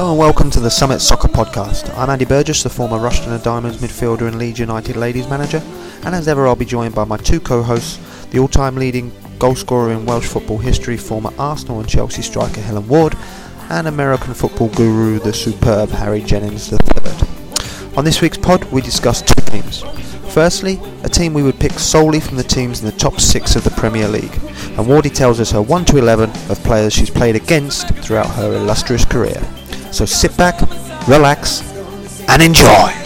Hello and welcome to the Summit Soccer Podcast. I'm Andy Burgess, the former Rushden and Diamonds midfielder and Leeds United ladies manager, and as ever I'll be joined by my two co-hosts, the all-time leading goalscorer in Welsh football history, former Arsenal and Chelsea striker Helen Ward, and American football guru, the superb Harry Jennings III. On this week's pod, we discuss two teams. Firstly, a team we would pick solely from the teams in the top six of the Premier League, and Wardy tells us her 1 to 11 of players she's played against throughout her illustrious career. So sit back, relax, and enjoy.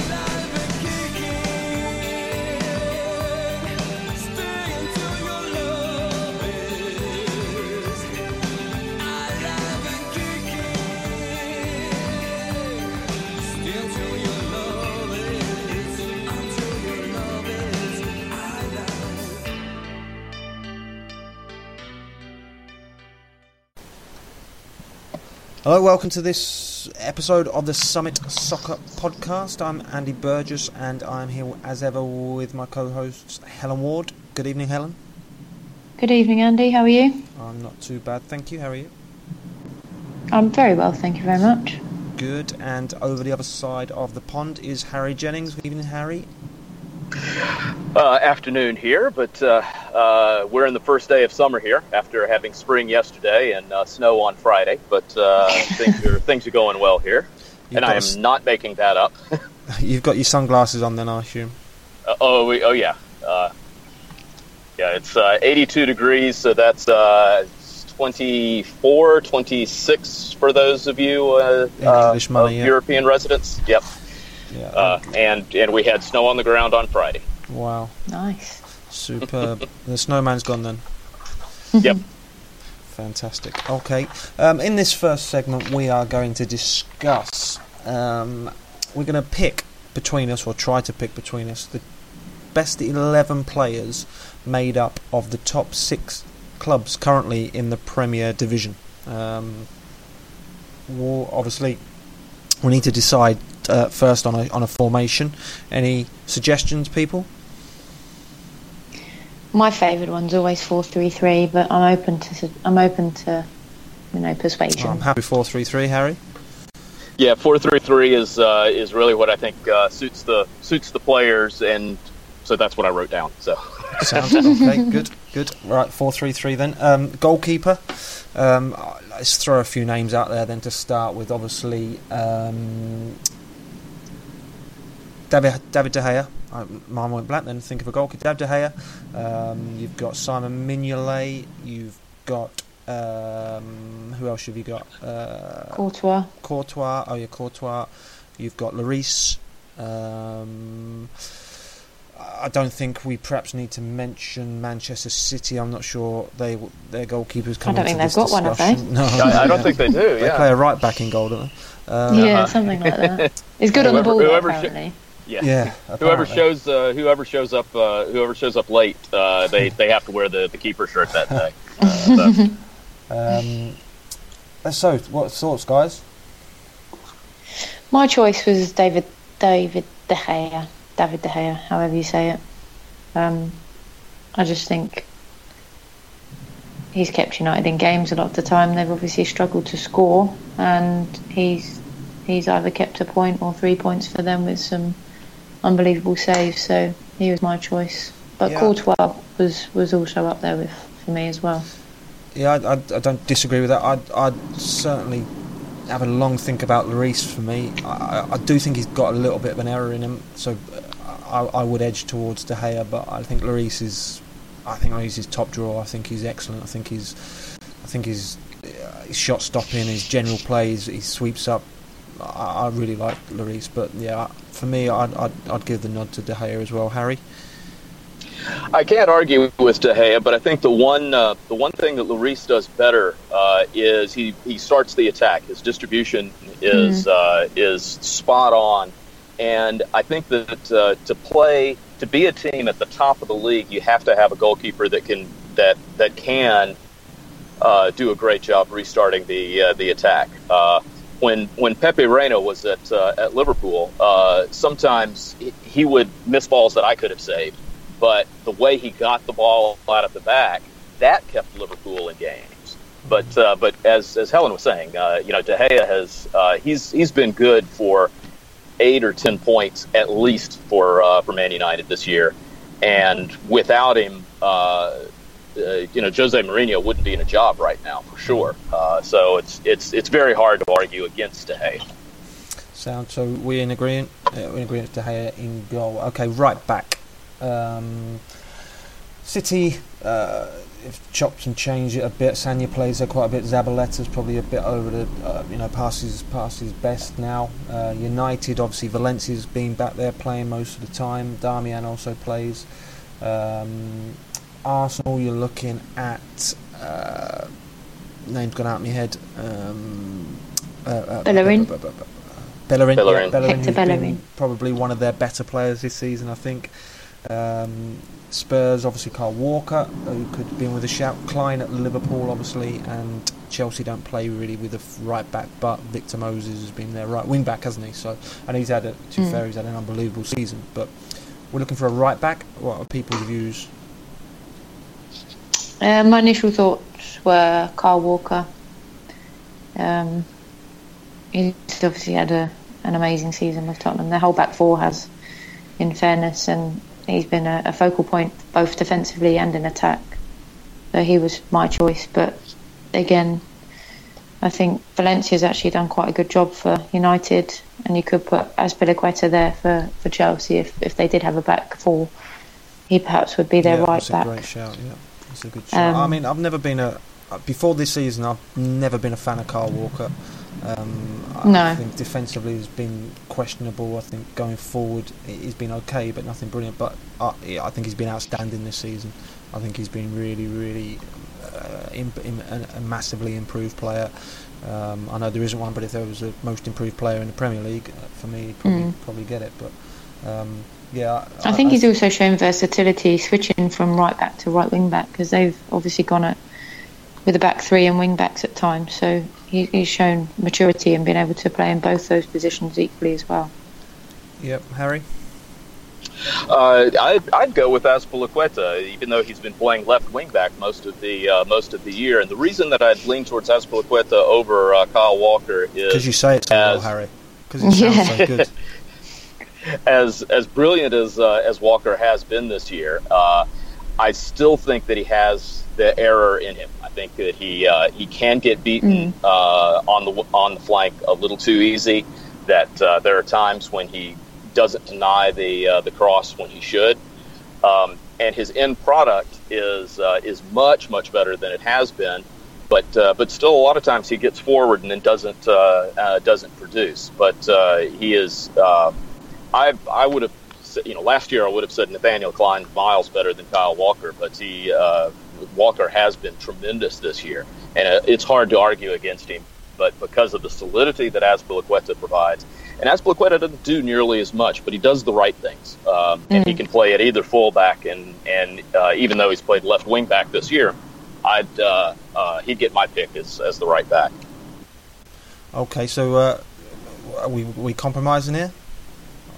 Hello, welcome to this episode of the Summit Soccer Podcast. I'm Andy Burgess and I'm here as ever with my co hosts Helen Ward. Good evening, Helen. Good evening, Andy. How are you? I'm not too bad, thank you. How are you? I'm very well, thank you very much. Good. And over the other side of the pond is Harry Jennings. Good evening, Harry. Uh, afternoon here, but uh, uh, we're in the first day of summer here after having spring yesterday and uh, snow on Friday. But uh, things are things are going well here, You've and I am s- not making that up. You've got your sunglasses on then, I assume. Uh, oh, we, oh yeah, uh, yeah. It's uh, 82 degrees, so that's uh, 24, 26 for those of you uh, uh, English money, yeah. European residents. Yep, Yeah. uh, and and we had snow on the ground on Friday. Wow. Nice. Superb. the snowman's gone then. Yep. Fantastic. Okay. Um, in this first segment, we are going to discuss. Um, we're going to pick between us, or try to pick between us, the best 11 players made up of the top six clubs currently in the Premier Division. Um, well, obviously, we need to decide uh, first on a on a formation. Any suggestions, people? My favourite one's always four three three, but I'm open to I'm open to you know persuasion. I'm happy four three three, Harry. Yeah, four three three is uh, is really what I think uh, suits the suits the players, and so that's what I wrote down. So Sounds okay. Good, good. Right, four three three then. Um, goalkeeper. Um, let's throw a few names out there then to start with. Obviously, um, David David De Gea. Uh, mine went blank. Then think of a goalkeeper. David De Gea. Um, you've got Simon Mignolet. You've got um, who else have you got? Uh, Courtois. Courtois. Oh, yeah, Courtois. You've got Lloris. Um, I don't think we perhaps need to mention Manchester City. I'm not sure they their goalkeepers come I don't into think they've got one, have they? No, I, I don't think they do. they play a right back in goal, don't they? Um, yeah, something like that. He's good on the ball, though, whoever sh- apparently. Yeah. yeah. Whoever shows uh, whoever shows up uh, whoever shows up late, uh, they they have to wear the, the keeper shirt that day. Uh, so- Um, so, what thoughts, guys? My choice was David David De Gea, David De Gea, however you say it. Um, I just think he's kept United in games a lot of the time. They've obviously struggled to score, and he's he's either kept a point or three points for them with some unbelievable saves. So he was my choice. But Yeah. Courtois was was also up there with for me as well. Yeah, I, I, I don't disagree with that. I'd, I'd certainly have a long think about Lloris for me. I, I- I do think he's got a little bit of an error in him, so I, I would edge towards De Gea, but I think Lloris is. I think Lloris is top draw. I think he's excellent. I think he's. I think his, uh, his shot stopping, his general play, his, he sweeps up. I, I really like Lloris, but yeah, for me, I'd, I'd, I'd give the nod to De Gea as well. Harry. I can't argue with De Gea, but I think the one uh, the one thing that Lloris does better uh, is he, he starts the attack. His distribution is uh, is spot on, and I think that uh, to play to be a team at the top of the league, you have to have a goalkeeper that can that that can uh, do a great job restarting the uh, the attack. When when Pepe Reina was at uh, at Liverpool, uh, sometimes he- he would miss balls that I could have saved, but the way he got the ball out of the back, that kept Liverpool in games. but uh, but as as Helen was saying, uh, you know, De Gea has uh, he's he's been good for eight or ten points at least for uh, for Man United this year, and without him, uh, you know, Jose Mourinho wouldn't be in a job right now for sure. Uh, so it's it's it's very hard to argue against De Gea. Sound so we in agreement? Uh, we in agreement De Gea in goal. Okay, right back. Um, City. Uh, if chopped and changed it a bit. Sagna plays there quite a bit. Zabaleta's probably a bit over the, uh, you know, passes passes best now. Uh, United, obviously, Valencia's been back there playing most of the time. Darmian also plays. Um, Arsenal, you're looking at. Uh, name's gone out of my head. Um, uh, uh, Bellerin. Bellerin, Bellerin. Yeah, Bellerin, Hector Bellerin. probably one of their better players this season, I think. Um, Spurs, obviously, Carl Walker, who could have been with a shout. Clyne at Liverpool, obviously, and Chelsea don't play really with a right back, but Victor Moses has been their right wing back, hasn't he? So, and he's had a, to be Mm. fair, he's had an unbelievable season. But we're looking for a right back. What are people's views? Uh, my initial thoughts were Carl Walker. Um, he's obviously had a, an amazing season with Tottenham. The whole back four has, in fairness, and he's been a, a focal point both defensively and in attack. So he was my choice. But again, I think Valencia's actually done quite a good job for United, and you could put Azpilicueta there for, for Chelsea if, if they did have a back four. He perhaps would be their yeah, right back. a great shout. Yeah, that's a good. Um, I mean, I've never been a uh, before this season. I've never been a fan of Carl Walker. Um, I No. think defensively he's been questionable. I think going forward he- he's been okay, but nothing brilliant. But uh, yeah, I think he's been outstanding this season. I think he's been really, really uh, imp- im- a, a massively improved player. Um, I know there isn't one, but if there was a most improved player in the Premier League, uh, for me, he'd probably Mm. probably get it. But um, yeah, I think he's also shown versatility, switching from right back to right wing back, because they've obviously gone at with a back three and wing backs at times. So he, he's shown maturity and been able to play in both those positions equally as well. Yep, Harry. Uh, I'd, I'd go with Azpilicueta, even though he's been playing left wing back most of the uh, most of the year. And the reason that I'd lean towards Azpilicueta over uh, Kyle Walker is Because you say it so well, Harry. Because it sounds so good. As as brilliant as uh, as Walker has been this year. Uh, I still think that he has the error in him. I think that he uh, he can get beaten uh, on the on the flank a little too easy. That uh, there are times when he doesn't deny the uh, the cross when he should. Um, and his end product is uh, is much much better than it has been, but uh, but still a lot of times he gets forward and then doesn't uh, uh, doesn't produce. But uh, he is uh, I I would have said- you know last year I would have said Nathaniel Clyne miles better than Kyle Walker, but he uh, Walker has been tremendous this year, and uh, it's hard to argue against him. But because of the solidity that Azpilicueta provides, and Azpilicueta doesn't do nearly as much, but he does the right things, um, and he can play at either fullback and and uh, even though he's played left wing back this year, I'd uh, uh, he'd get my pick as, as the right back. Okay, so uh, are we we compromising here,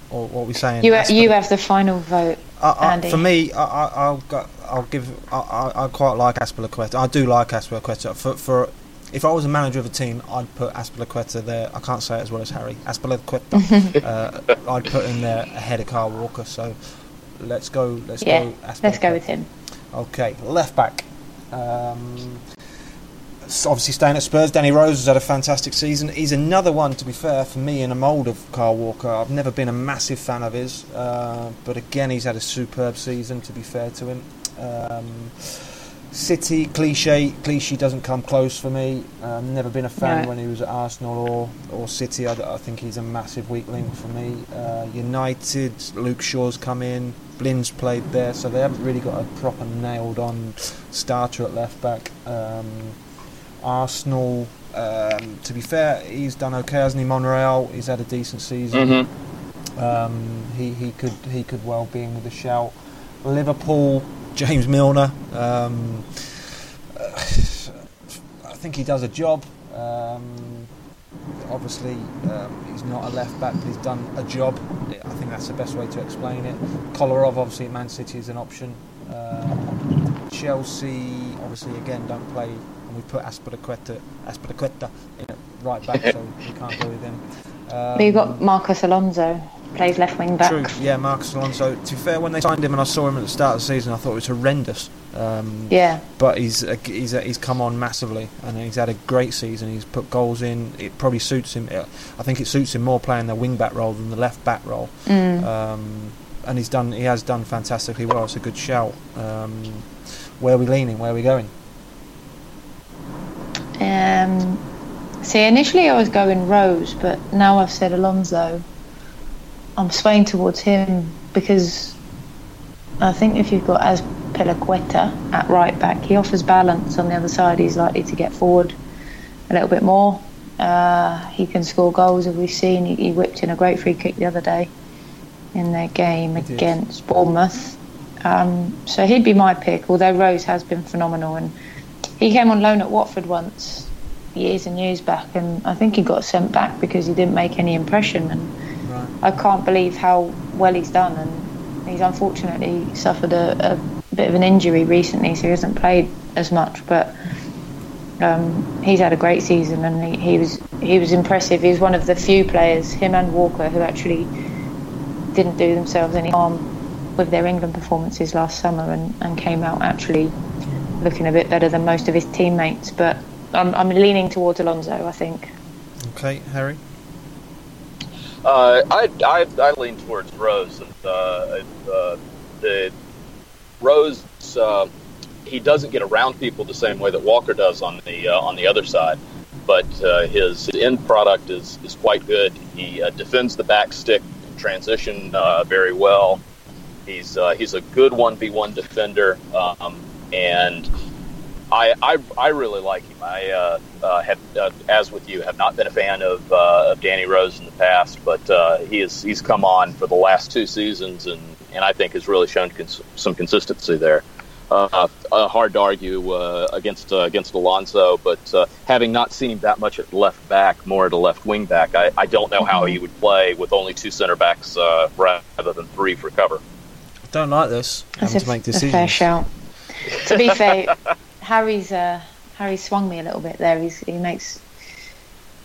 or what are we saying? You Aspen- you have the final vote. I, I, Andy. for me, I, I, I'll go, I'll give. I, I, quite like Aspilicueta. I do like Aspilicueta. For for if I was a manager of a team, I'd put Aspilicueta there. I can't say it as well as Harry. Aspilicueta. uh, I'd put him there ahead of Carl Walker. So let's go. Let's Yeah, go. let's go with him. Okay, left back. Um, obviously staying at Spurs, Danny Rose has had a fantastic season. He's another one, to be fair, for me in a mould of Carl Walker. I've never been a massive fan of his, uh, but again, he's had a superb season. To be fair to him, um, City Clichy, Clichy doesn't come close for me. Uh, never been a fan No. when he was at Arsenal or or City. I, I think he's a massive weak link for me. Uh, United, Luke Shaw's come in. Blind's played there, so they haven't really got a proper nailed on starter at left back. Um, Arsenal, um, to be fair, he's done okay, hasn't he? Monreal, he's had a decent season. Mm-hmm. Um, he he could he could well be in with a shout. Liverpool, James Milner. Um, uh, I think he does a job. Um, obviously, um, he's not a left back, but he's done a job. I think that's the best way to explain it. Kolarov, obviously, at Man City is an option. Um, Chelsea, obviously, again, don't play we put Aspilicueta, Aspilicueta in at right back, so we can't go with him. Um, but you've got Marcos Alonso plays left wing back. True, yeah, Marcos Alonso. To be fair, when they signed him and I saw him at the start of the season, I thought it was horrendous. Um, yeah. But he's uh, he's uh, he's come on massively, and he's had a great season. He's put goals in. It probably suits him. I think it suits him more playing the wing back role than the left back role. Mm. Um, and he's done. He has done fantastically well. It's a good shout. Um, where are we leaning? Where are we going? Um, see, initially I was going Rose, but now I've said Alonso. I'm swaying towards him because I think if you've got as Azpilicueta at right back, he offers balance on the other side. He's likely to get forward a little bit more. Uh, he can score goals, as we've seen. He, he, whipped in a great free kick the other day in their game he against did. Bournemouth. Um, so he'd be my pick, although Rose has been phenomenal. And he came on loan at Watford once, years and years back, and I think he got sent back because he didn't make any impression. And Right. I can't believe how well he's done, and he's unfortunately suffered a, a bit of an injury recently, so he hasn't played as much. But um, he's had a great season, and he, he was he was impressive. He was one of the few players, him and Walker, who actually didn't do themselves any harm with their England performances last summer, and, and came out actually looking a bit better than most of his teammates. But I'm, I'm leaning towards Alonso, I think. Okay, Harry. Uh, I, I, I lean towards Rose. Uh, uh, the Rose, uh, he doesn't get around people the same way that Walker does on the uh, on the other side, but uh, his end product is, is quite good. He defends the back stick transition very well. He's he's a good one v one defender, um, and I, I, I really like him. I uh, uh, have, uh, as with you, have not been a fan of, uh, of Danny Rose in the past, but uh, he is he's come on for the last two seasons, and, and I think has really shown cons- some consistency there. Uh, hard to argue against against Alonso, but having not seen him that much at left back, more at a left wing back, I, I don't know how he would play with only two center backs rather than three for cover. I don't like this. That's a, to make decisions. a fair shout. to be fair, Harry's uh, Harry swung me a little bit there. He's, he makes,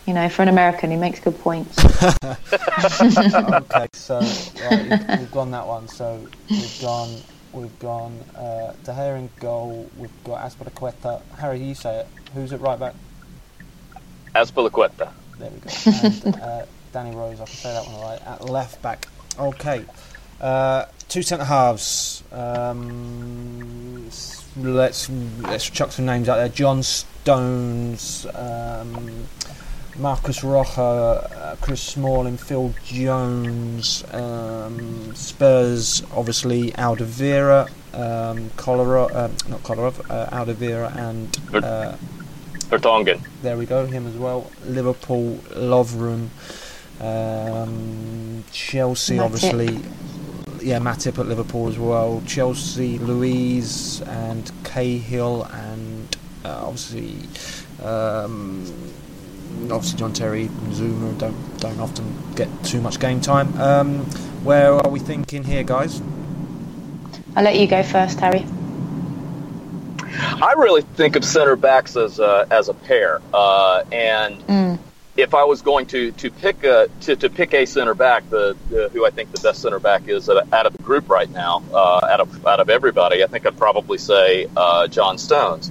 you know, for an American, he makes good points. okay, so right, we've gone that one. So we've gone, we've gone uh, De Gea in goal. We've got Azpilicueta. Harry, you say it. Who's at right back? Azpilicueta. There we go. And, uh, Danny Rose, I can say that one right. At left back. Okay. Uh, two centre halves. Um, let's let's chuck some names out there. John Stones, um, Marcos Rojo, uh, Chris Smalling, Phil Jones, um, Spurs, obviously Alderweireld, um, Kolarov, uh, not Kolarov, uh, Alderweireld and uh, Vertonghen. There we go, him as well. Liverpool, Lovren, um, Chelsea, obviously yeah, Matip at Liverpool as well. Chelsea, Luiz and Cahill, and uh, obviously, um, obviously John Terry and Zouma don't don't often get too much game time. Um, where are we thinking here, guys? I'll let you go first, Harry. I really think of center backs as a, as a pair, uh, and. Mm if I was going to to pick a to, to pick a center back, the, the, who I think the best center back is out of the group right now, uh, out of out of everybody, I think I'd probably say uh, John Stones,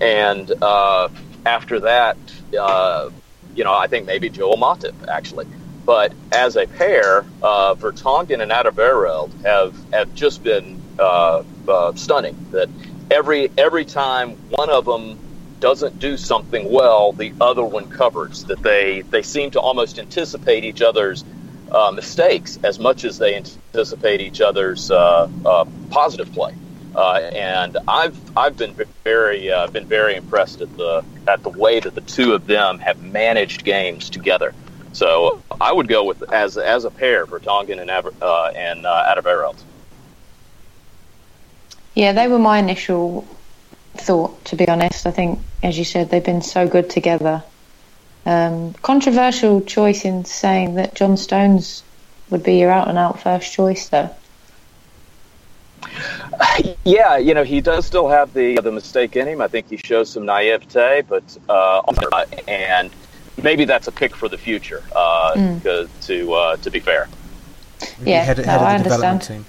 and uh, after that, uh, you know, I think maybe Joel Matip actually. But as a pair, uh, Vertonghen and Alderweireld have have just been uh, uh, stunning. That every every time one of them doesn't do something well, the other one covers. That they they seem to almost anticipate each other's uh, mistakes as much as they anticipate each other's uh, uh, positive play. Uh, and I've I've been very uh, been very impressed at the at the way that the two of them have managed games together. So I would go with as as a pair Vertonghen and uh, and uh, Yeah, they were my initial thought, to be honest. I think, as you said, they've been so good together. Um, controversial choice in saying that John Stones would be your out and out first choice, though. Yeah, you know he does still have the the mistake in him. I think he shows some naivete, but uh, and maybe that's a pick for the future. Uh, mm. To uh, to be fair. Yeah, head, head no, of the I development team.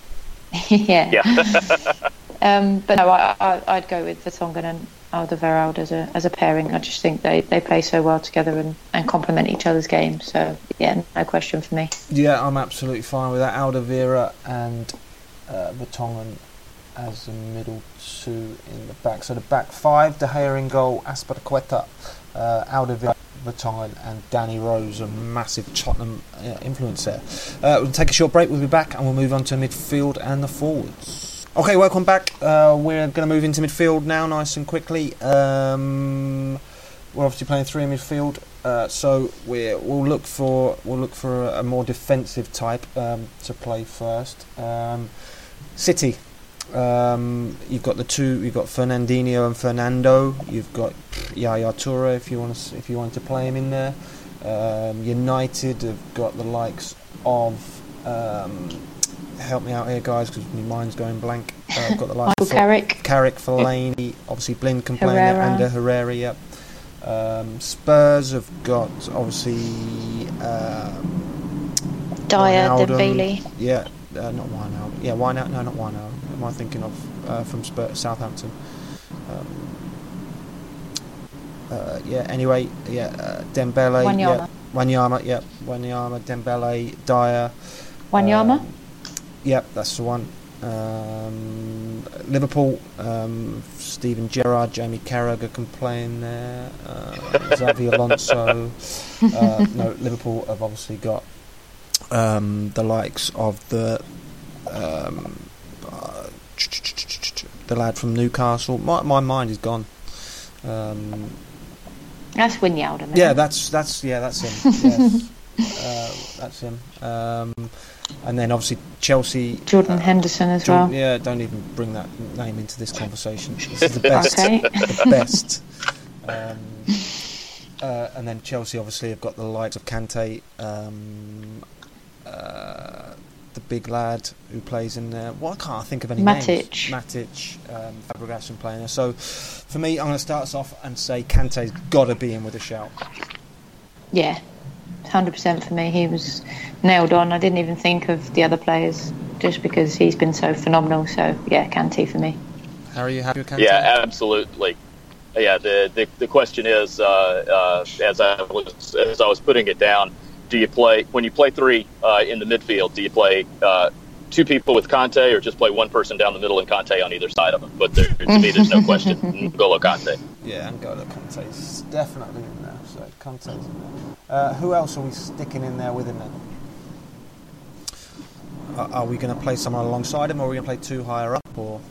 yeah. Yeah. um, but no, I, would go with Vertonghen and Alderweireld as a as a pairing. I just think they, they play so well together and, and complement each other's game. So yeah, no question for me. Yeah, I'm absolutely fine with that. Alderweireld and uh, Vertonghen as the middle two in the back. So the back five: De Gea in goal, Azpilicueta, uh, Alderweireld. Vertonghen and Danny Rose, a massive Tottenham uh, influence there. Uh, we'll take a short break, we'll be back and we'll move on to midfield and the forwards. Okay, welcome back. Uh, we're going to move into midfield now, nice and quickly. Um, we're obviously playing three in midfield, uh, so we will look for we'll look for a, a more defensive type um, to play first. Um, City, um, you've got the two. You've got Fernandinho and Fernando. You've got Yaya Toure if you want to if you want to play him in there. Um, United have got the likes of. Help me out here, guys, because my mind's going blank. Uh, I've got the likes of Carrick, Carrick, Fellaini. Obviously, Blind can play there, and Herrera. Yep. Um, Spurs have got obviously um, Dier, Dembele. Yeah, uh, not Wijnaldum. Yeah, Wijnaldum. No, not Wijnaldum am I thinking of uh, from Spurs, Southampton? Um, uh, yeah. Anyway, yeah. Uh, Dembele. Wanyama. Yeah. Wanyama. Yeah. Wanyama. Dembele. Dier. Wanyama. Um, yep, that's the one. Um, Liverpool, um, Steven Gerrard, Jamie Carragher can play in there. Uh, Xabi Alonso. Uh, no, Liverpool have obviously got um, the likes of the um, the lad from Newcastle. My my mind is gone. Um, that's Wijnaldum. Yeah, that's that's yeah, that's him. yes. Uh, that's him. Um, and then obviously Chelsea. Jordan uh, Henderson as Jordan, well. Yeah, don't even bring that name into this conversation. This is the best. okay. The best. Um, uh, and then Chelsea obviously have got the likes of Kante, um, uh, the big lad who plays in there. Can't I think of any Matic. names? Matic. um, Fabregas playing there. So for me, I'm going to start us off and say Kante's got to be in with a shout. Yeah, 100% for me. He was nailed on. I didn't even think of the other players just because he's been so phenomenal. So yeah, Kante for me. How are you happy with Kante? Yeah, absolutely. Yeah, the the, the question is, uh, uh, as I was as I was putting it down, do you play when you play three uh, in the midfield? Do you play uh, two people with Kante or just play one person down the middle and Kante on either side of them? But there, to me, there's no question. N'Golo Kante. Yeah, N'Golo Kante's definitely in there. So Kante's in there. Uh, who else are we sticking in there with him then? Are, we going to play someone alongside him, or are we going to play two higher up? Or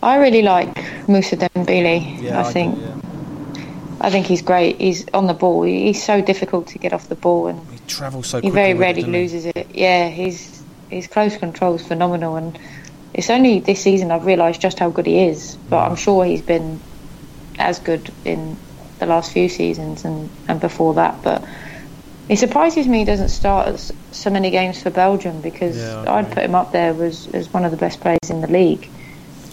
I really like Moussa Dembele. Yeah, I, I think. Do, yeah. I think he's great. He's on the ball. He's so difficult to get off the ball, and he travels so. He very rarely it, loses it. Yeah, his his close control is phenomenal, and it's only this season I've realised just how good he is. But I'm sure he's been as good in the last few seasons and, and before that. But it surprises me he doesn't start so many games for Belgium because yeah, I'd put him up there as, as one of the best players in the league.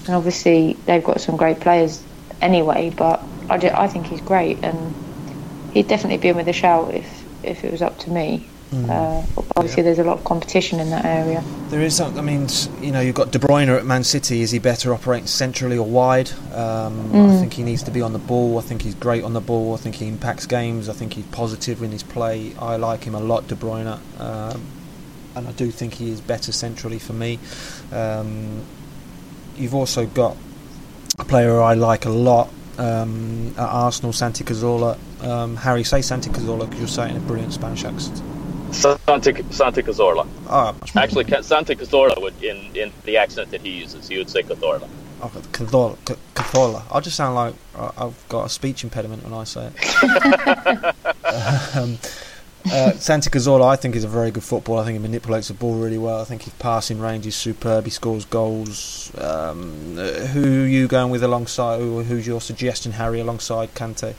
And obviously they've got some great players anyway, but I, do, I think he's great, and he'd definitely be in with a shout if if it was up to me. Mm. Uh, obviously, yeah. there's a lot of competition in that area. There is. I mean, you know, you've got De Bruyne at Man City. Is he better operating centrally or wide? Um, mm. I think he needs to be on the ball. I think he's great on the ball. I think he impacts games. I think he's positive in his play. I like him a lot, De Bruyne, um, and I do think he is better centrally for me. Um, you've also got a player I like a lot um, at Arsenal, Santi Cazorla. Um, Harry, say Santi Cazorla because you're saying a brilliant Spanish accent. Santi, Santi Cazorla. Oh, Actually, Santi Cazorla would, in, in the accent that he uses, he would say Cazorla. Oh, Cazorla. Cazorla. I just sound like I've got a speech impediment when I say it. um, uh, Santi Cazorla, I think, is a very good footballer. I think he manipulates the ball really well. I think his passing range is superb. He scores goals. Um, uh, who are you going with alongside? Who's your suggestion, Harry, alongside Kante?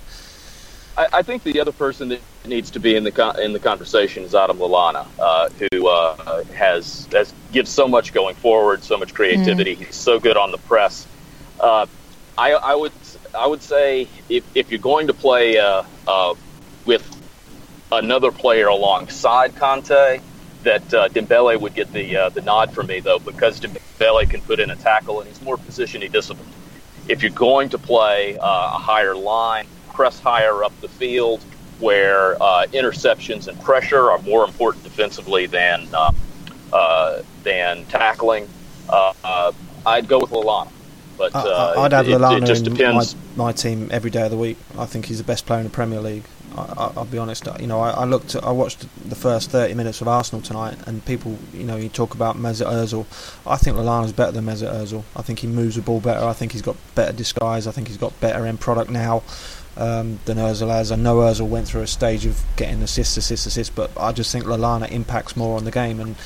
I, I, think the other person that needs to be in the con- in the conversation is Adam Lallana, uh, who uh, has has gives so much going forward, so much creativity. Mm. He's so good on the press. Uh, I, I, would I would say if, if you're going to play uh, uh, with another player alongside Kanté, that uh, Dembele would get the the nod for me though because Dembele can put in a tackle and he's more positionally disciplined. If you're going to play a higher line press higher up the field, where uh, interceptions and pressure are more important defensively than uh, uh, than tackling. Uh, uh, I'd go with Lallana. But uh, I'd have Lallana it, it just depends. My, my, team every day of the week. I think he's the best player in the Premier League. I, will be honest. You know, I, I, looked. I watched the first thirty minutes of Arsenal tonight, and people, you know, you talk about Mesut Ozil. I think Lallana's better than Mesut Ozil. I think he moves the ball better. I think he's got better disguise. I think he's got better end product now um, than Özil has. I know Özil went through a stage of getting assists, assists, assists, but I just think Lallana impacts more on the game, and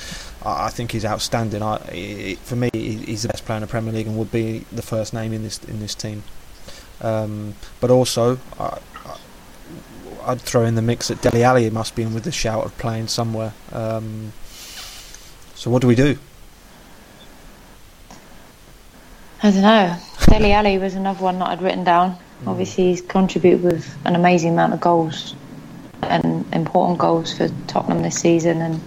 I, I think he's outstanding. I, it, for me, he's the best player in the Premier League and would be the first name in this in this team. Um, but also, I, would throw in the mix that Dele Alli must be in with the shout of playing somewhere. Um, so what do we do? I don't know. Dele Alli was another one that I'd written down. Mm. Obviously, he's contributed with an amazing amount of goals and important goals for Tottenham this season, and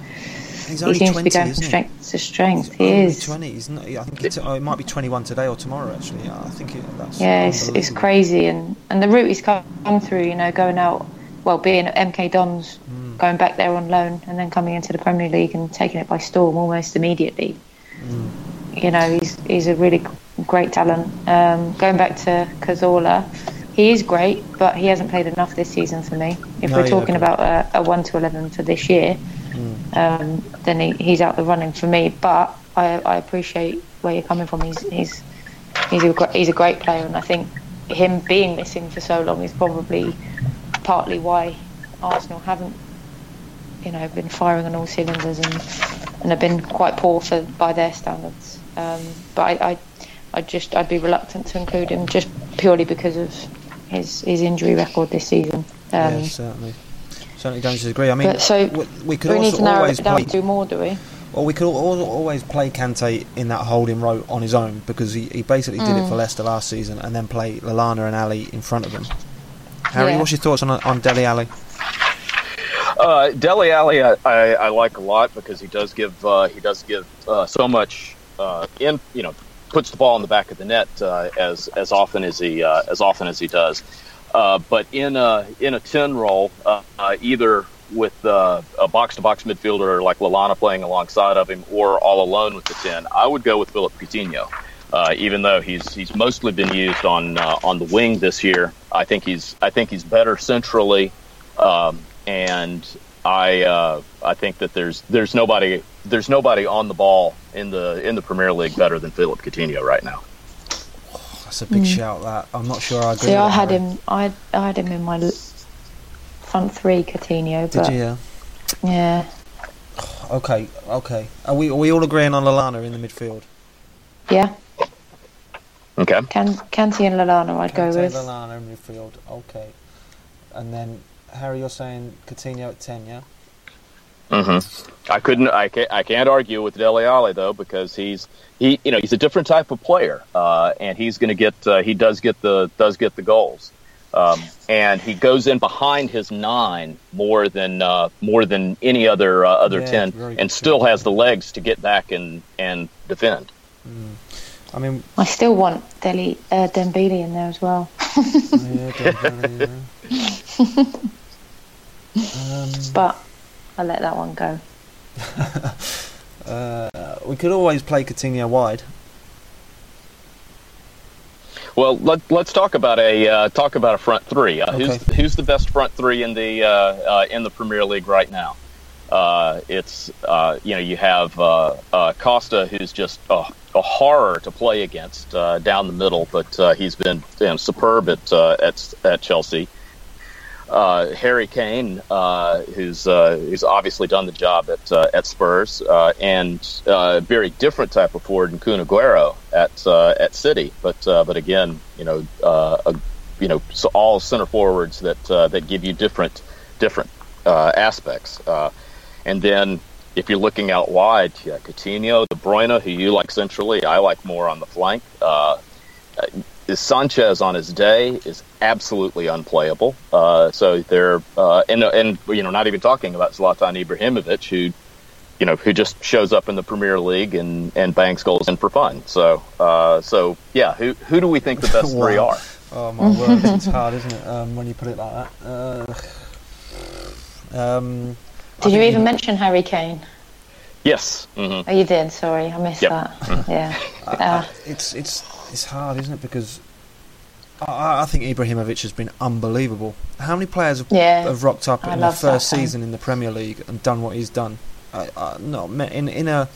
he seems 20, to be going from strength to strength. He's he is. Twenty. He's not, I think oh, it might be twenty-one today or tomorrow. Actually, I think it, that's. Yeah, it's, it's crazy, and and the route he's come through. You know, going out, well, being at MK Dons, mm. going back there on loan, and then coming into the Premier League and taking it by storm almost immediately. Mm. You know, he's he's a really great talent. Um, going back to Cazorla, he is great, but he hasn't played enough this season for me. If no, we're talking yeah, about a, a, 1 to 11 for this year, mm. um, then he, he's out the running for me. But I, I appreciate where you're coming from. He's, he's, he's, a, he's a great player, and I think him being missing for so long is probably partly why Arsenal haven't you know, been firing on all cylinders and and have been quite poor for by their standards. Um, but I, I, I just I'd be reluctant to include him just purely because of his his injury record this season. Um, yeah, certainly. Certainly don't disagree. I mean, but, so we, we could we need to narrow it down play, do more, do we? Well, we could always play Kante in that holding row on his own because he, he basically mm. did it for mm. Leicester last season, and then play Lallana and Alli in front of him. Harry, yeah. what's your thoughts on on Dele Alli? Uh, Dele Alli, I, I, I, like a lot because he does give uh, he does give uh, so much uh, in you know puts the ball in the back of the net uh, as as often as he uh, as often as he does. Uh, but in a in a ten role, uh, uh, either with uh, a box to box midfielder like Lallana playing alongside of him, or all alone with the ten, I would go with Philip Coutinho. even though he's he's mostly been used on on the wing this year, I think he's I think he's better centrally, um, and I I think that there's there's nobody there's nobody on the ball in the in the Premier League better than Philip Coutinho right now. Oh, that's a big mm. shout. That I'm not sure I agree. See, I had him. I I had him in my front three, Coutinho. Did you? Yeah. Yeah. Okay. Okay. Are we are we all agreeing on Lallana in the midfield? Yeah. Okay. Can Kante and Lallana, I'd Kante go with. Lallana in midfield. Okay. And then Harry, you're saying Coutinho at ten, yeah? Mm-hmm. I couldn't. I can't. I can't argue with Dele Alli though because he's he. You know, he's a different type of player, uh, and he's going to get. Uh, he does get the does get the goals, um, and he goes in behind his nine more than uh, more than any other uh, other yeah, ten, and still has the legs to get back and and defend. Mm. I mean, I still want Dele uh, Dembele in there as well. yeah, Dembele, yeah. Um, but I let that one go. uh, we could always play Coutinho wide. Well, let, us talk about a uh, talk about a front three. Uh, okay. Who's who's the best front three in the uh, uh, in the Premier League right now? Uh, it's you know you have Costa, who's just a horror to play against down the middle, but he's been you know, superb at at at Chelsea uh, Harry Kane, uh, who's uh, who's obviously done the job at uh, at Spurs, uh, and uh, a very different type of forward in Kun Aguero at at City. But but again, you know, a you know so all center forwards that uh, that give you different different uh, aspects. Uh, and then if you're looking out wide, yeah, Coutinho, De Bruyne, who you like centrally, I like more on the flank. Uh, Sanchez on his day is absolutely unplayable. Uh, so they're uh, and and you know not even talking about Zlatan Ibrahimovic, who you know who just shows up in the Premier League and, and bangs goals in for fun. So uh, so yeah, who who do we think the best Wow. three are? Oh my word, it's hard, isn't it? Um, when you put it like that. Uh, um, Did you think even mention Harry Kane? Yes. hmm Oh, you did. Sorry, I missed Yep. that. Yeah. I- Uh, I- it's it's it's hard, isn't it? Because I, I think Ibrahimovic has been unbelievable. How many players have, Yeah, have rocked up I in their that first season in the Premier League and done what he's done? I, I, no, in in a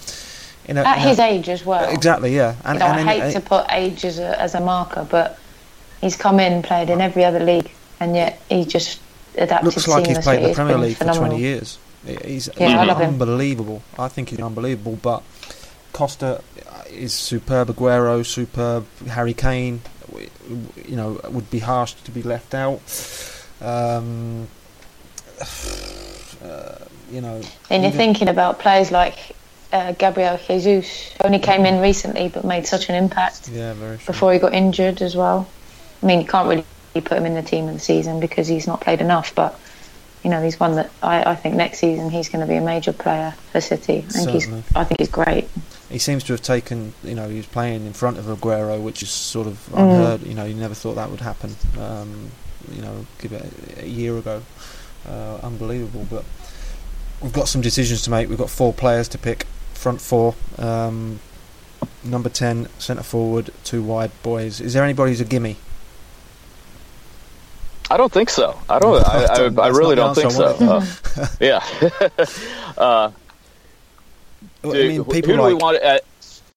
in a, At in a- his age as well. exactly, yeah. And, You know, and I hate a- to put age as a, as a marker, but he's come in, played in every other league, and yet he just adapted looks like he's played the Premier League for 20 years. He's, Yeah, he's I unbelievable. I think he's unbelievable. But Costa is superb. Aguero, superb. Harry Kane, you know, would be harsh to be left out. Um, uh, you know, And you're thinking about players like uh, Gabriel Jesus, who only came in recently but made such an impact yeah, very true. before he got injured as well. I mean, you can't really put him in the team of the season because he's not played enough, but you know, he's one that I, I think next season he's going to be a major player for City. I think he's, Certainly. I think he's great. He seems to have taken, you know, he was playing in front of Aguero, which is sort of Mm. unheard. You know, you never thought that would happen. Um, you know, give it a, a year ago, uh, unbelievable. But we've got some decisions to make. We've got four players to pick. Front four, um, number ten, centre forward, two wide boys. Is there anybody who's a gimme? I don't think so. I don't. I, I, I That's really don't think so. Uh, yeah. uh, I do- mean, who people do we want at,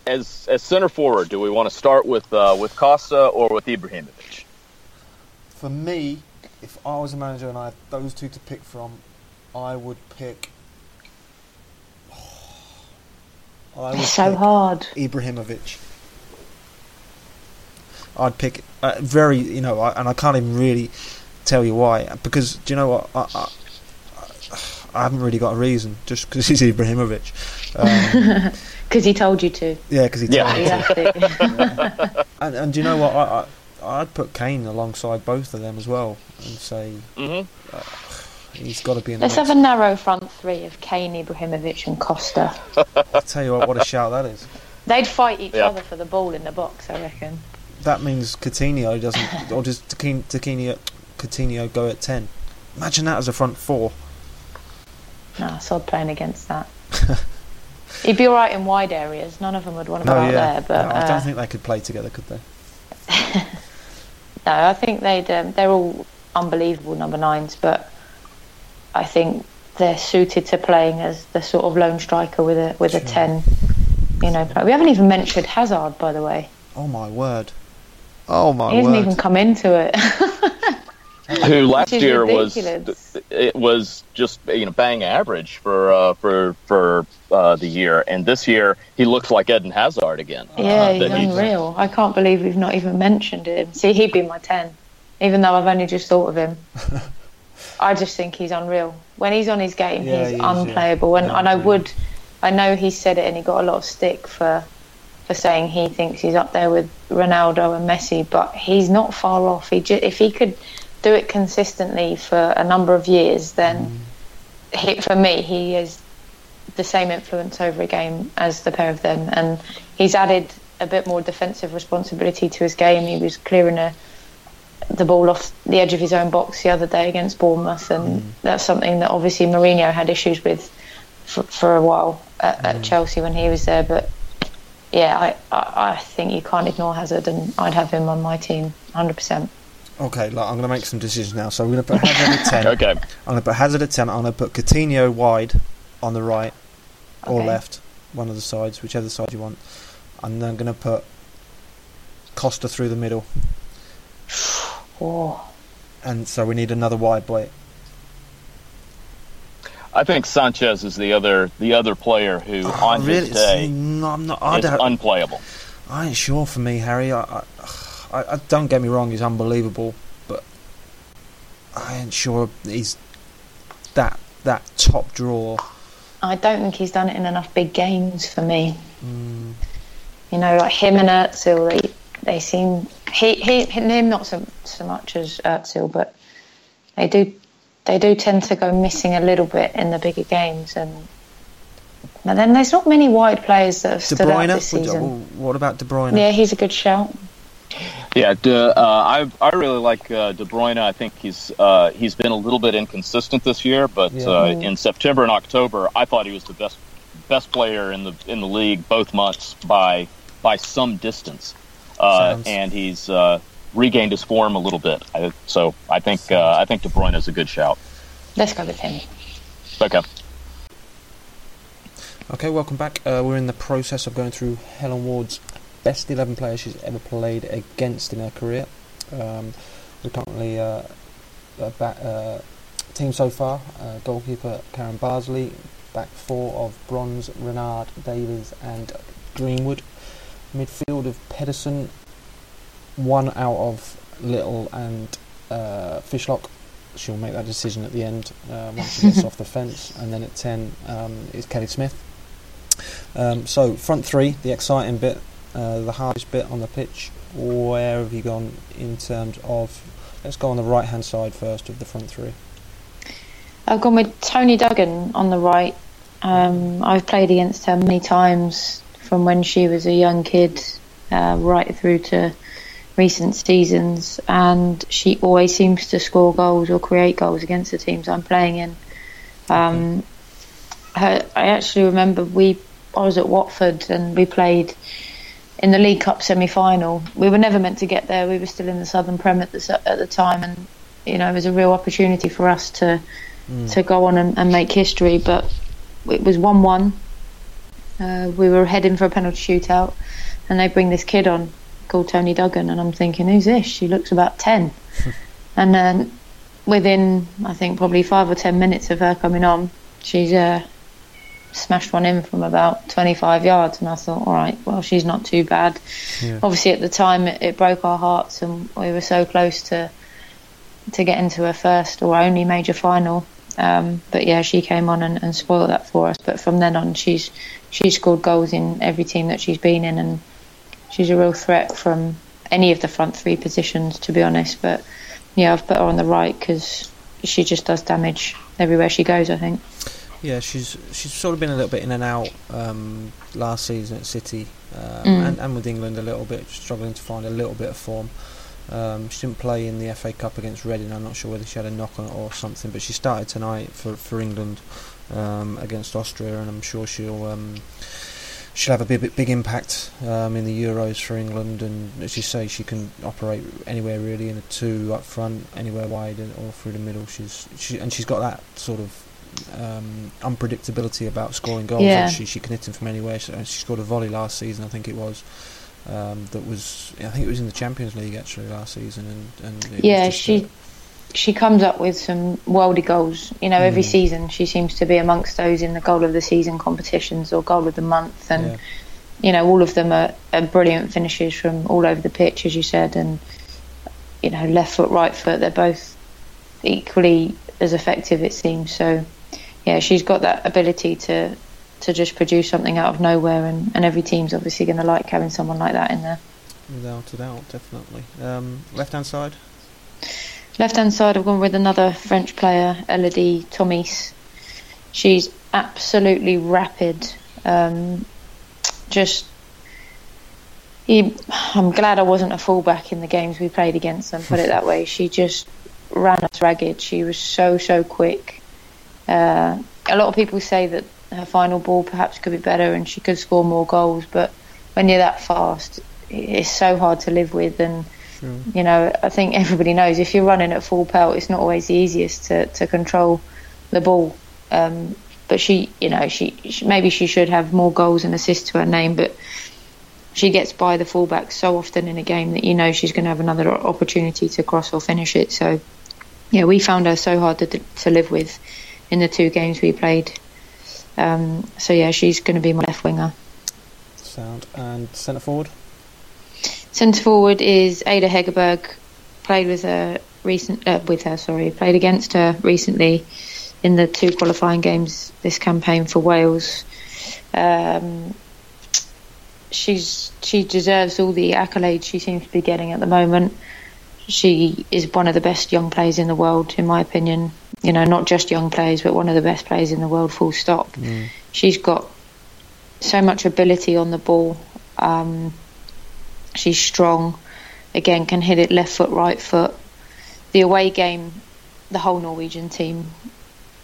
as as center forward? Do we want to start with uh, with Costa or with Ibrahimovic? For me, if I was a manager and I had those two to pick from, I would pick. I would It's so pick hard. Ibrahimovic. I'd pick uh, very, you know, I, and I can't even really tell you why because do you know what? I, I, I haven't really got a reason just because he's Ibrahimovic. Um, Because he told you to. yeah, because he told me You to. have. And, and do you know what? I, I, I'd put Kane alongside both of them as well and say Mm-hmm. he's got to be in Let's mix. have a narrow front three of Kane, Ibrahimovic, and Costa. I tell you what, what a shout that is. They'd fight each Yeah. other for the ball in the box, I reckon. That means Coutinho doesn't, or does Coutinho, Coutinho, Coutinho go at ten? Imagine that as a front four. Nah, sod playing against that. He'd be all right in wide areas. None of them would want to go out there, but No, I uh, don't think they could play together, could they? no, I think they'd. Um, they're all unbelievable number nines, but I think they're suited to playing as the sort of lone striker with a with a ten. You know, we haven't even mentioned Hazard, by the way. Oh my word! Oh my he hasn't word! even come into it. Who last is year was it was just you know bang average for uh, for for uh, the year, and this year he looks like Eden Hazard again. Yeah, Uh, he's that he's- unreal. I can't believe we've not even mentioned him. See, he'd be my 10, even though I've only just thought of him. I just think he's unreal. When he's on his game, Yeah, he's he is, yeah. unplayable. And, Yeah, and I I would, I know he said it and he got a lot of stick for, for saying he thinks he's up there with Ronaldo and Messi, but he's not far off. He ju- if he could do it consistently for a number of years, then mm. he, for me, he is the same influence over a game as the pair of them, and he's added a bit more defensive responsibility to his game. He was clearing a, the ball off the edge of his own box the other day against Bournemouth, and mm. that's something that obviously Mourinho had issues with for, for a while at, at mm. Chelsea when he was there. But yeah, I, I, I think you can't ignore Hazard, and I'd have him on my team 100%. Okay, look, I'm going to make some decisions now. So I'm going to put Hazard at ten. Okay, I'm going to put Hazard at ten. I'm going to put Coutinho wide on the right or Okay. left, one of the sides, whichever side you want. And then I'm going to put Costa through the middle. Oh, And so we need another wide boy. I think Sanchez is the other the other player who oh, on Oh, really? his day No, I'm not. I is don't. unplayable. I ain't sure for me, Harry. I, I, I, I don't get me wrong. He's unbelievable, but I ain't sure he's that that top draw. I don't think he's done it in enough big games for me. Mm. You know, like him and Özil, they they seem he he him not so so much as Özil, but they do they do tend to go missing a little bit in the bigger games and. But then there's not many wide players that have De stood out this season. What about De Bruyne? Yeah, he's a good shout. Yeah, De, uh, I I really like uh, De Bruyne. I think he's uh, he's been a little bit inconsistent this year, but Yeah. uh, in September and October, I thought he was the best best player in the in the league both months by by some distance, uh, and he's uh, regained his form a little bit. I, so I think uh, I think De Bruyne is a good shout. Let's go with him. Okay. Okay, welcome back. Uh, we're in the process of going through Helen Ward's best 11 players she's ever played against in her career. Um, we're currently uh, a ba- uh, team so far uh, goalkeeper Karen Bardsley, back four of Bronze, Renard, Davies, and Greenwood. Midfield of Pedersen, one out of Little and uh, Fishlock. She'll make that decision at the end uh, once she gets off the fence. And then at 10 um, is Kelly Smith. Um, so, front three, the exciting bit, uh, the hardest bit on the pitch. Where have you gone in terms of. Let's go on the right hand side first of the front three. I've gone with Toni Duggan on the right. Um, I've played against her many times from when she was a young kid uh, right through to recent seasons, and she always seems to score goals or create goals against the teams I'm playing in. Um, her, I actually remember we I was at Watford and we played in the League Cup semi-final. We were never meant to get there. We were still in the Southern Prem at the at the time, and you know it was a real opportunity for us to to go on and, and make history. But it was one-one. Uh, we were heading for a penalty shootout, and they bring this kid on called Toni Duggan, and I'm thinking, who's this? She looks about ten, and then within I think probably five or ten minutes of her coming on, she's uh, smashed one in from about 25 yards, and I thought, all right, well she's not too bad. Yeah. Obviously at the time it, it broke our hearts, and we were so close to to get into her first or only major final. Um, but yeah, she came on and, and spoiled that for us. But from then on, she's she's scored goals in every team that she's been in, and she's a real threat from any of the front three positions, to be honest. But yeah, I've put her on the right because she just does damage everywhere she goes. I think. Yeah, she's she's sort of been a little bit in and out um, last season at City um, Mm. and, and with England a little bit, struggling to find a little bit of form. Um, she didn't play in the FA Cup against Reading. I'm not sure whether she had a knock on or something, but she started tonight for for England um, against Austria, and I'm sure she'll um, she'll have a big big impact um, in the Euros for England. And as you say, she can operate anywhere really in a two up front, anywhere wide, and- or through the middle. She's she and she's got that sort of um, unpredictability about scoring goals. Yeah. She she can hit them from anywhere. She, she scored a volley last season, I think it was. Um, that was I think it was in the Champions League actually last season, and, and Yeah, she a- she comes up with some worldy goals. You know, every Mm. season she seems to be amongst those in the goal of the season competitions or goal of the month, and yeah. you know all of them are, are brilliant finishes from all over the pitch, as you said, and you know left foot, right foot, they're both equally as effective, it seems. So yeah, she's got that ability to to just produce something out of nowhere, and, and every team's obviously going to like having someone like that in there. without a doubt, definitely. Um, left hand side. Left hand side, I've gone with another French player, Elodie Thomis. She's absolutely rapid. Um, just, he, I'm glad I wasn't a fullback in the games we played against them. Put it that way. She just ran us ragged. She was so so quick. Uh, a lot of people say that her final ball perhaps could be better and she could score more goals, but when you're that fast, it's so hard to live with and Sure. you know, I think everybody knows if you're running at full pelt, it's not always the easiest to, to control the ball. Um, but she, you know, she, she maybe she should have more goals and assists to her name, but she gets by the fullback so often in a game that you know she's going to have another opportunity to cross or finish it. So, yeah, we found her so hard to to live with in the two games we played. Um, so yeah, she's going to be my left winger. Sound and centre forward. Centre forward is Ada Hegerberg. Played with her recent uh, with her. Sorry, played against her recently in the two qualifying games this campaign for Wales. Um, she's she deserves all the accolades she seems to be getting at the moment. She is one of the best young players in the world, in my opinion. You know, not just young players, but one of the best players in the world. Full stop. Mm. She's got so much ability on the ball. Um, she's strong. Again, can hit it left foot, right foot. The away game, the whole Norwegian team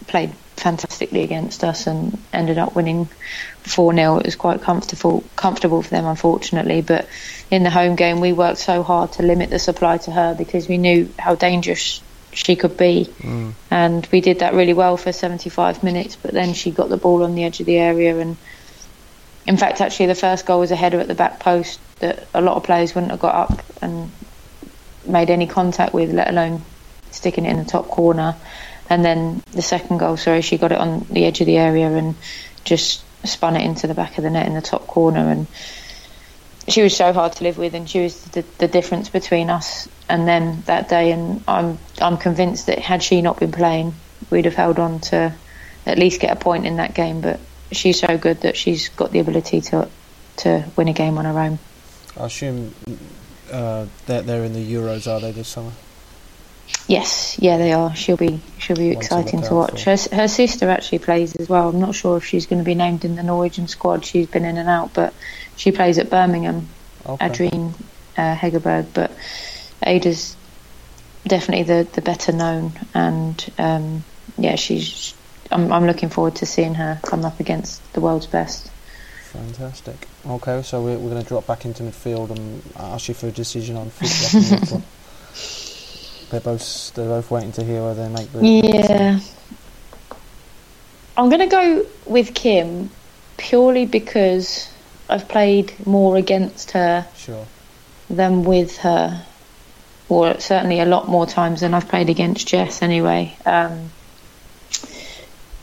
played fantastically against us and ended up winning 4 0. It was quite comfortable comfortable for them, unfortunately. But in the home game, we worked so hard to limit the supply to her because we knew how dangerous she could be. Mm. And we did that really well for 75 minutes. But then she got the ball on the edge of the area. And in fact, actually, the first goal was a header at the back post that a lot of players wouldn't have got up and made any contact with, let alone sticking it in the top corner. And then the second goal, sorry, she got it on the edge of the area and just spun it into the back of the net in the top corner. And she was so hard to live with, and she was the, the difference between us and them that day. And I'm I'm convinced that had she not been playing, we'd have held on to at least get a point in that game. But she's so good that she's got the ability to to win a game on her own. I assume uh, they're, they're in the Euros, are they, this summer? Yes, yeah, they are. She'll be she'll be One exciting to watch. Her, her sister actually plays as well. I'm not sure if she's going to be named in the Norwegian squad. She's been in and out, but she plays at Birmingham. Okay. Uh, Hegerberg, but Ada's definitely the, the better known, and um, yeah, she's. I'm, I'm looking forward to seeing her come up against the world's best. Fantastic. Okay, so we're, we're going to drop back into midfield and ask you for a decision on Whitwell. They're both they're both waiting to hear whether they make the. Yeah. I'm going to go with Kim purely because I've played more against her Sure. than with her, or certainly a lot more times than I've played against Jess anyway. Um,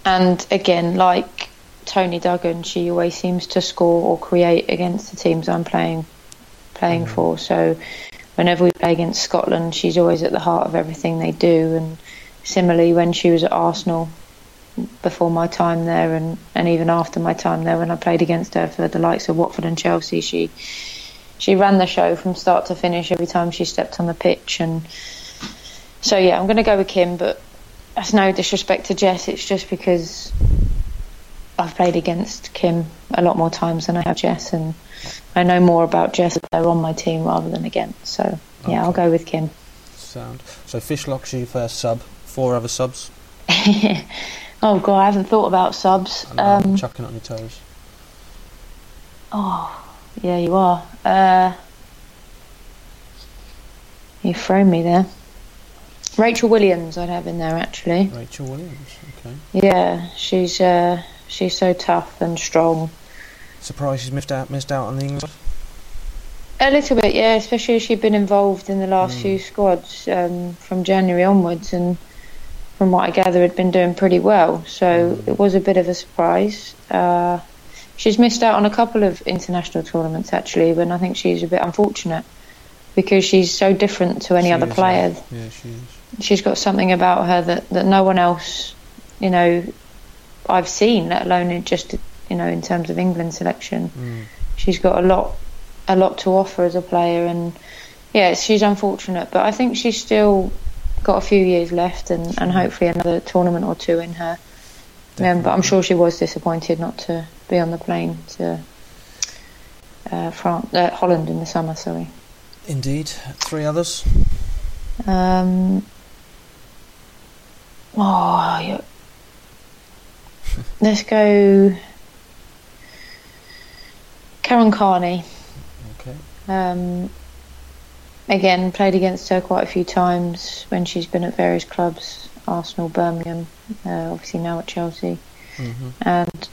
and again, like Toni Duggan, she always seems to score or create against the teams I'm playing playing Mhm. for. So whenever we play against Scotland, she's always at the heart of everything they do. And similarly, when she was at Arsenal before my time there, and, and even after my time there, when I played against her for the likes of Watford and Chelsea, she she ran the show from start to finish every time she stepped on the pitch. And so yeah, I'm going to go with Kim, but that's no disrespect to Jess. It's just because I've played against Kim a lot more times than I have Jess, and I know more about Jess if they're on my team rather than against. So yeah, I'll go with Kim. Sound. So Fishlock's your first sub. Four other subs. oh god, I haven't thought about subs. And I'm Um, chucking on your toes. oh, yeah, you are. Uh, you thrown me there. Rachel Williams, I'd have in there actually. Rachel Williams. Okay. Yeah, she's uh, she's so tough and strong. Surprised she's missed out missed out on the England. A little bit, yeah, especially as she'd been involved in the last Mm. few squads um, from January onwards, and from what I gather, had been doing pretty well. So Mm. it was a bit of a surprise. Uh, she's missed out on a couple of international tournaments actually, when I think she's a bit unfortunate because she's so different to any She other is, player. Yeah, she is. She's got something about her that, that no one else, you know, I've seen, let alone just you know in terms of England selection Mm. she's got a lot a lot to offer as a player and yeah she's unfortunate but I think she's still got a few years left and, and hopefully another tournament or two in her um, but I'm sure she was disappointed not to be on the plane to uh, France, uh, Holland in the summer sorry Indeed. Three others. um, oh yeah. let's go Karen Carney Okay. Um, again, played against her quite a few times when she's been at various clubs, Arsenal, Birmingham, uh, obviously now at Chelsea, hmm and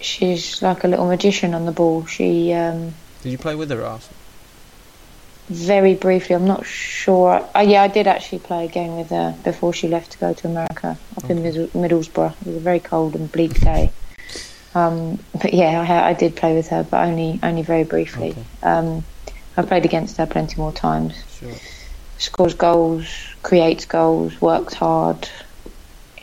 she's like a little magician on the ball. She um, Did you play with her at Arsenal? very briefly, I'm not sure. Oh, yeah, I did actually play a game with her before she left to go to America up in Middlesbrough. It was a very cold and bleak day. Um, but yeah, I, I did play with her, but only only very briefly. Okay. Um, I played against her plenty more times. Sure. scores goals, creates goals, works hard.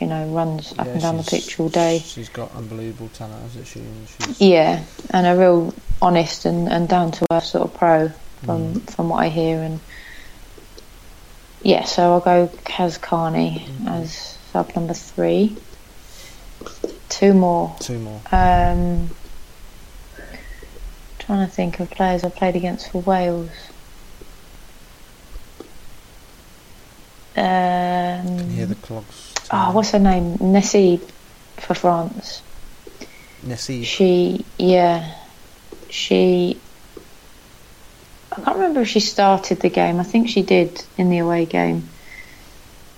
You know, runs up Yeah, and down the pitch all day. She's got unbelievable talent, hasn't she? And she's, Yeah, and a real honest and, and down to earth sort of pro from Mm. from what I hear. And yeah, so I'll go Kaz Carney Mhm. as sub number three. Two more. Two more. Um, trying to think of players I played against for Wales. Um, Can you hear the clogs? oh, what's her name? Nessie for France. Nessie? She, yeah, she. I can't remember if she started the game. I think she did in the away game,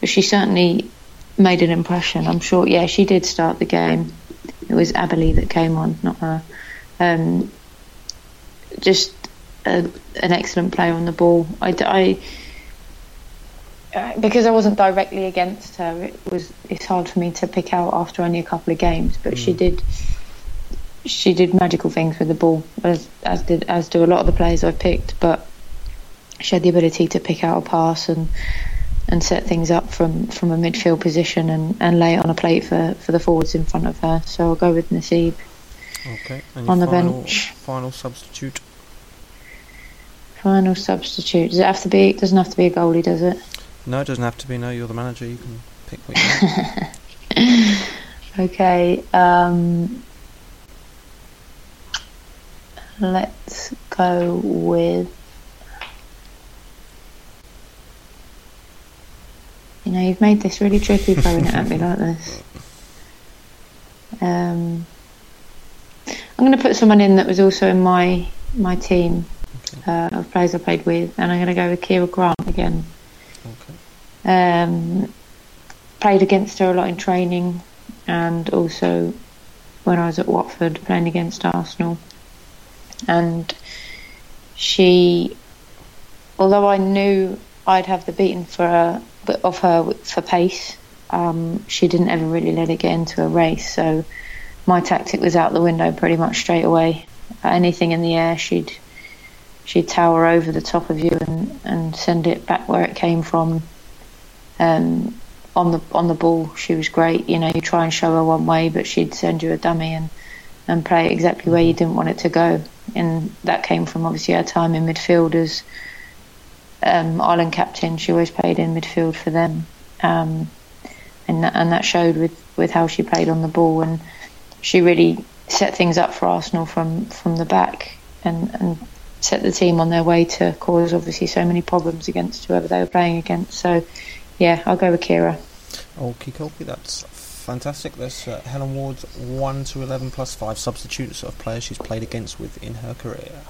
but she certainly made an impression. I'm sure. Yeah, she did start the game. It was Abily that came on, not her. Um, just a, an excellent player on the ball. I, I uh, because I wasn't directly against her. It was. It's hard for me to pick out after only a couple of games, but she Mm. did she did magical things with the ball, as as did as do a lot of the players I've picked. But she had the ability to pick out a pass and and set things up from, from a midfield position and, and lay it on a plate for, for the forwards in front of her. So I'll go with Necib. Okay. On the final, bench. Final substitute? Final substitute. Does it have to be? It doesn't have to be a goalie, does it? No, it doesn't have to be. No, you're the manager. You can pick what you want. Okay. Um, let's go with. You know, you've made this really tricky throwing it at me like this. Um, I'm going to put someone in that was also in my my team Okay. uh, of players I played with, and I'm going to go with Ciara Grant again. Okay. Um, played against her a lot in training, and also when I was at Watford playing against Arsenal. And she, although I knew I'd have the beating for her, of her for pace, um, she didn't ever really let it get into a race. So my tactic was out the window pretty much straight away. Anything in the air, she'd she'd tower over the top of you and, and send it back where it came from. Um, on the on the ball, she was great. You know, you try and show her one way, but she'd send you a dummy and and play exactly where you didn't want it to go. And that came from obviously her time in midfield as um, Ireland captain. She always played in midfield for them, um, and that, and that showed with, with how she played on the ball. And she really set things up for Arsenal from from the back and and set the team on their way to cause obviously so many problems against whoever they were playing against. So yeah, I'll go with Ciara. Okay, dokie, that's fantastic. There's uh, Helen Ward's 1 to 11 plus 5 substitutes of players she's played against with in her career.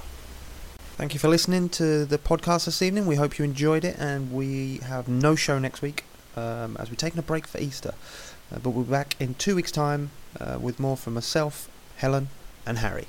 Thank you for listening to the podcast this evening. We hope you enjoyed it, and we have no show next week um, as we're taking a break for Easter. Uh, but we'll be back in two weeks' time uh, with more from myself, Helen, and Harry.